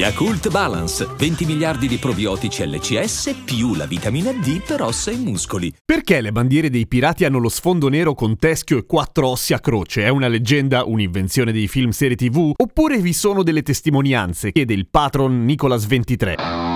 Yakult Balance, 20 miliardi di probiotici LCS più la vitamina D per ossa e muscoli. Perché le bandiere dei pirati hanno lo sfondo nero con teschio e quattro ossi a croce? È una leggenda, un'invenzione dei film serie TV? Oppure vi sono delle testimonianze? Chiede il patron Nicolas 23.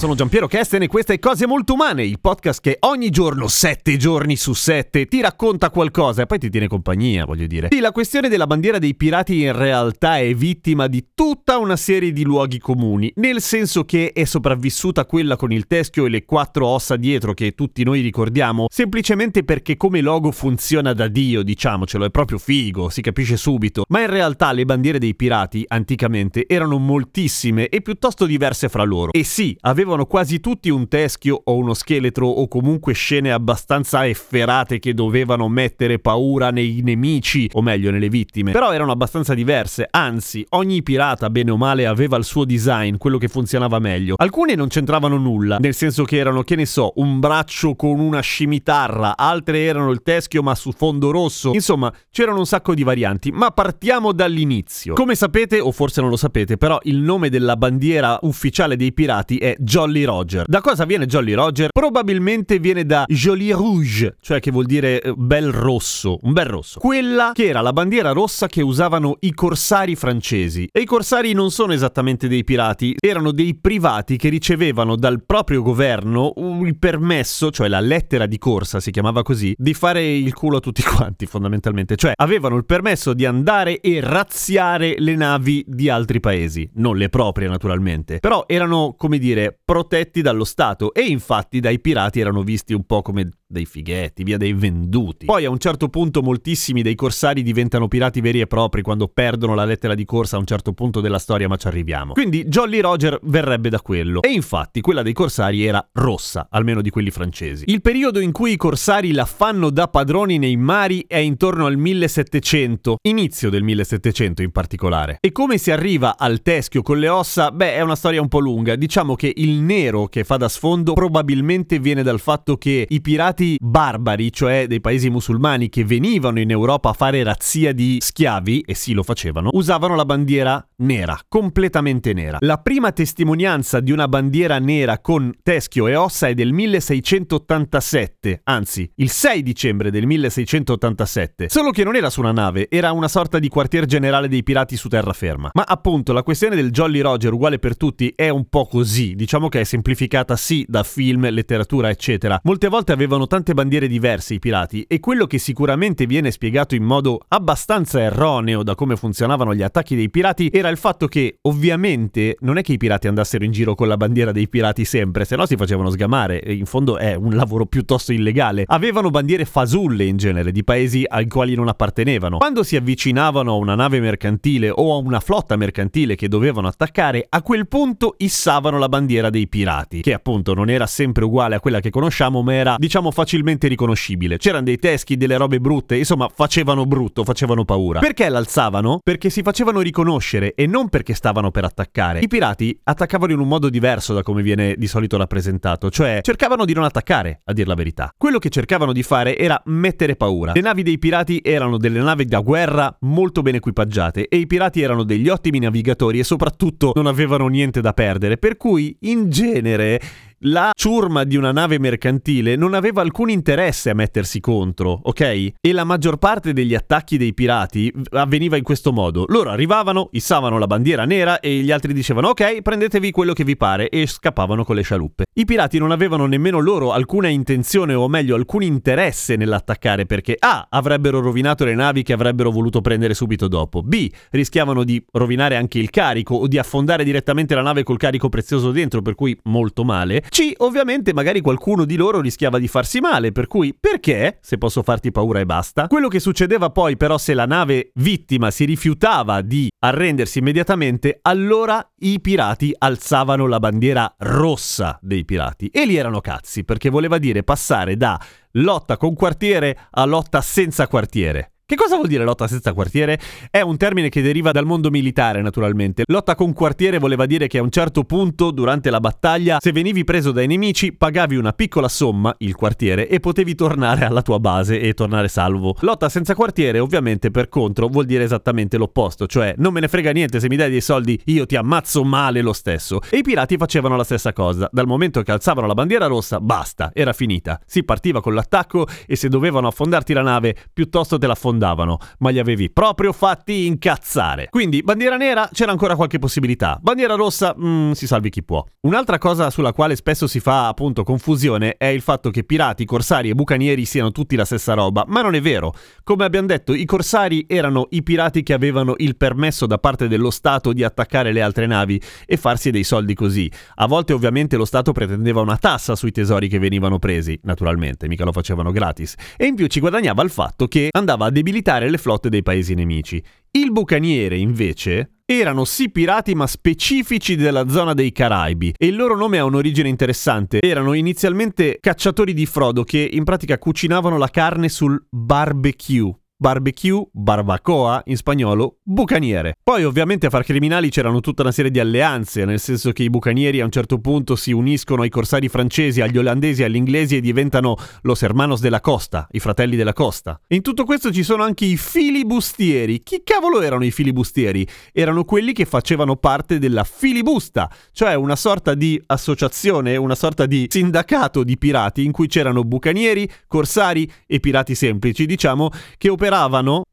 Sono Giampiero Kesten e questa è Cose Molto Umane, il podcast che ogni giorno, sette giorni su sette, ti racconta qualcosa e poi ti tiene compagnia, voglio dire. Sì, la questione della bandiera dei pirati in realtà è vittima di tutta una serie di luoghi comuni, nel senso che è sopravvissuta quella con il teschio e le quattro ossa dietro che tutti noi ricordiamo, semplicemente perché come logo funziona da Dio, diciamocelo, è proprio figo, si capisce subito. Ma in realtà le bandiere dei pirati, anticamente, erano moltissime e piuttosto diverse fra loro. E sì, avevano quasi tutti un teschio o uno scheletro o comunque scene abbastanza efferate che dovevano mettere paura nei nemici, o meglio nelle vittime. Però erano abbastanza diverse, anzi, ogni pirata bene o male aveva il suo design, quello che funzionava meglio. Alcune non c'entravano nulla, nel senso che erano, che ne so, un braccio con una scimitarra, altre erano il teschio ma su fondo rosso. Insomma, c'erano un sacco di varianti, ma partiamo dall'inizio. Come sapete, o forse non lo sapete, però il nome della bandiera ufficiale dei pirati è Jolly Roger. Da cosa viene Jolly Roger? Probabilmente viene da Jolly Rouge, cioè che vuol dire eh, bel rosso, un bel rosso. Quella che era la bandiera rossa che usavano i corsari francesi. E i corsari non sono esattamente dei pirati, erano dei privati che ricevevano dal proprio governo il permesso, cioè la lettera di corsa, si chiamava così, di fare il culo a tutti quanti fondamentalmente. Cioè avevano il permesso di andare e razziare le navi di altri paesi, non le proprie naturalmente. Però erano, come dire, protetti dallo Stato e infatti dai pirati erano visti un po' come dei fighetti, via dei venduti. Poi a un certo punto moltissimi dei corsari diventano pirati veri e propri quando perdono la lettera di corsa a un certo punto della storia, ma ci arriviamo. Quindi Jolly Roger verrebbe da quello. E infatti quella dei corsari era rossa, almeno di quelli francesi. Il periodo in cui i corsari la fanno da padroni nei mari è intorno al 1700, inizio del 1700 in particolare. E come si arriva al teschio con le ossa? Beh, è una storia un po' lunga. Diciamo che il nero che fa da sfondo probabilmente viene dal fatto che i pirati barbari, cioè dei paesi musulmani che venivano in Europa a fare razzia di schiavi, e sì lo facevano, usavano la bandiera nera, completamente nera. La prima testimonianza di una bandiera nera con teschio e ossa è del 1687, anzi il 6 dicembre del 1687. Solo che non era su una nave, era una sorta di quartier generale dei pirati su terraferma. Ma appunto la questione del Jolly Roger uguale per tutti è un po' così, diciamo che è semplificata sì da film, letteratura eccetera. Molte volte avevano tante bandiere diverse i pirati e quello che sicuramente viene spiegato in modo abbastanza erroneo da come funzionavano gli attacchi dei pirati era il fatto che ovviamente non è che i pirati andassero in giro con la bandiera dei pirati sempre, se no si facevano sgamare e in fondo è un lavoro piuttosto illegale. Avevano bandiere fasulle in genere di paesi ai quali non appartenevano. Quando si avvicinavano a una nave mercantile o a una flotta mercantile che dovevano attaccare, a quel punto issavano la bandiera dei pirati, che appunto non era sempre uguale a quella che conosciamo, ma era diciamo facilmente riconoscibile. C'erano dei teschi, delle robe brutte, insomma facevano brutto, facevano paura. Perché l'alzavano? Perché si facevano riconoscere e non perché stavano per attaccare. I pirati attaccavano in un modo diverso da come viene di solito rappresentato, cioè cercavano di non attaccare, a dir la verità. Quello che cercavano di fare era mettere paura. Le navi dei pirati erano delle navi da guerra molto ben equipaggiate e i pirati erano degli ottimi navigatori e soprattutto non avevano niente da perdere, per cui in genere la ciurma di una nave mercantile non aveva alcun interesse a mettersi contro, ok? E la maggior parte degli attacchi dei pirati avveniva in questo modo. Loro arrivavano, issavano la bandiera nera e gli altri dicevano ok, prendetevi quello che vi pare e scappavano con le scialuppe. I pirati non avevano nemmeno loro alcuna intenzione o meglio alcun interesse nell'attaccare perché A. avrebbero rovinato le navi che avrebbero voluto prendere subito dopo, B. rischiavano di rovinare anche il carico o di affondare direttamente la nave col carico prezioso dentro per cui molto male, C. ovviamente magari qualcuno di loro rischiava di farsi male per cui perché, se posso farti paura e basta, quello che succedeva poi però se la nave vittima si rifiutava di arrendersi immediatamente, allora i pirati alzavano la bandiera rossa dei pirati e lì erano cazzi perché voleva dire passare da lotta con quartiere a lotta senza quartiere. Che cosa vuol dire lotta senza quartiere? È un termine che deriva dal mondo militare, naturalmente. Lotta con quartiere voleva dire che a un certo punto, durante la battaglia, se venivi preso dai nemici, pagavi una piccola somma, il quartiere, e potevi tornare alla tua base e tornare salvo. Lotta senza quartiere, ovviamente, per contro, vuol dire esattamente l'opposto, cioè non me ne frega niente se mi dai dei soldi, io ti ammazzo male lo stesso. E i pirati facevano la stessa cosa. Dal momento che alzavano la bandiera rossa, basta, era finita. Si partiva con l'attacco e se dovevano affondarti la nave, piuttosto te l'affondavano affondavano, ma li avevi proprio fatti incazzare. Quindi, bandiera nera c'era ancora qualche possibilità. Bandiera rossa, mm, si salvi chi può. Un'altra cosa sulla quale spesso si fa appunto confusione è il fatto che pirati, corsari e bucanieri siano tutti la stessa roba, ma non è vero. Come abbiamo detto, i corsari erano i pirati che avevano il permesso da parte dello Stato di attaccare le altre navi e farsi dei soldi così. A volte ovviamente lo Stato pretendeva una tassa sui tesori che venivano presi, naturalmente, mica lo facevano gratis. E in più ci guadagnava il fatto che andava a debilitare le flotte dei paesi nemici. Il bucaniere, invece, erano sì pirati ma specifici della zona dei Caraibi e il loro nome ha un'origine interessante. Erano inizialmente cacciatori di frodo che in pratica cucinavano la carne sul barbecue. Barbecue, barbacoa, in spagnolo, bucaniere. Poi ovviamente a far criminali c'erano tutta una serie di alleanze, nel senso che i bucanieri a un certo punto si uniscono ai corsari francesi, agli olandesi, agli inglesi e diventano los hermanos della costa, i fratelli della costa. In tutto questo ci sono anche i filibustieri. Chi cavolo erano i filibustieri? Erano quelli che facevano parte della filibusta, cioè una sorta di associazione, una sorta di sindacato di pirati in cui c'erano bucanieri, corsari e pirati semplici, diciamo, che operavano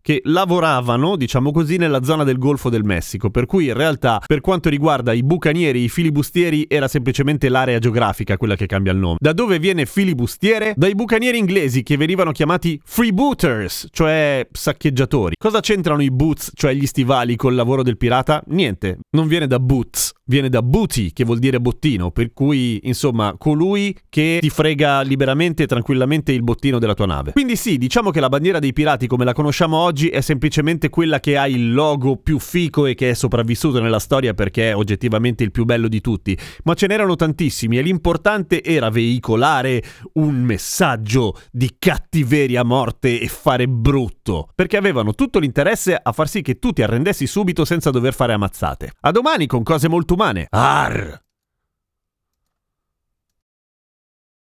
che lavoravano, diciamo così, nella zona del Golfo del Messico, per cui in realtà per quanto riguarda i bucanieri i filibustieri era semplicemente l'area geografica quella che cambia il nome. Da dove viene filibustiere? Dai bucanieri inglesi che venivano chiamati freebooters, cioè saccheggiatori. Cosa c'entrano i boots, cioè gli stivali, col lavoro del pirata? Niente, non viene da boots, viene da booty, che vuol dire bottino, per cui, insomma, colui che ti frega liberamente e tranquillamente il bottino della tua nave. Quindi sì, diciamo che la bandiera dei pirati come la conosciamo oggi è semplicemente quella che ha il logo più fico e che è sopravvissuto nella storia perché è oggettivamente il più bello di tutti, ma ce n'erano tantissimi e l'importante era veicolare un messaggio di cattiveria morte e fare brutto, perché avevano tutto l'interesse a far sì che tu ti arrendessi subito senza dover fare ammazzate. A domani con cose molto umane. Arr!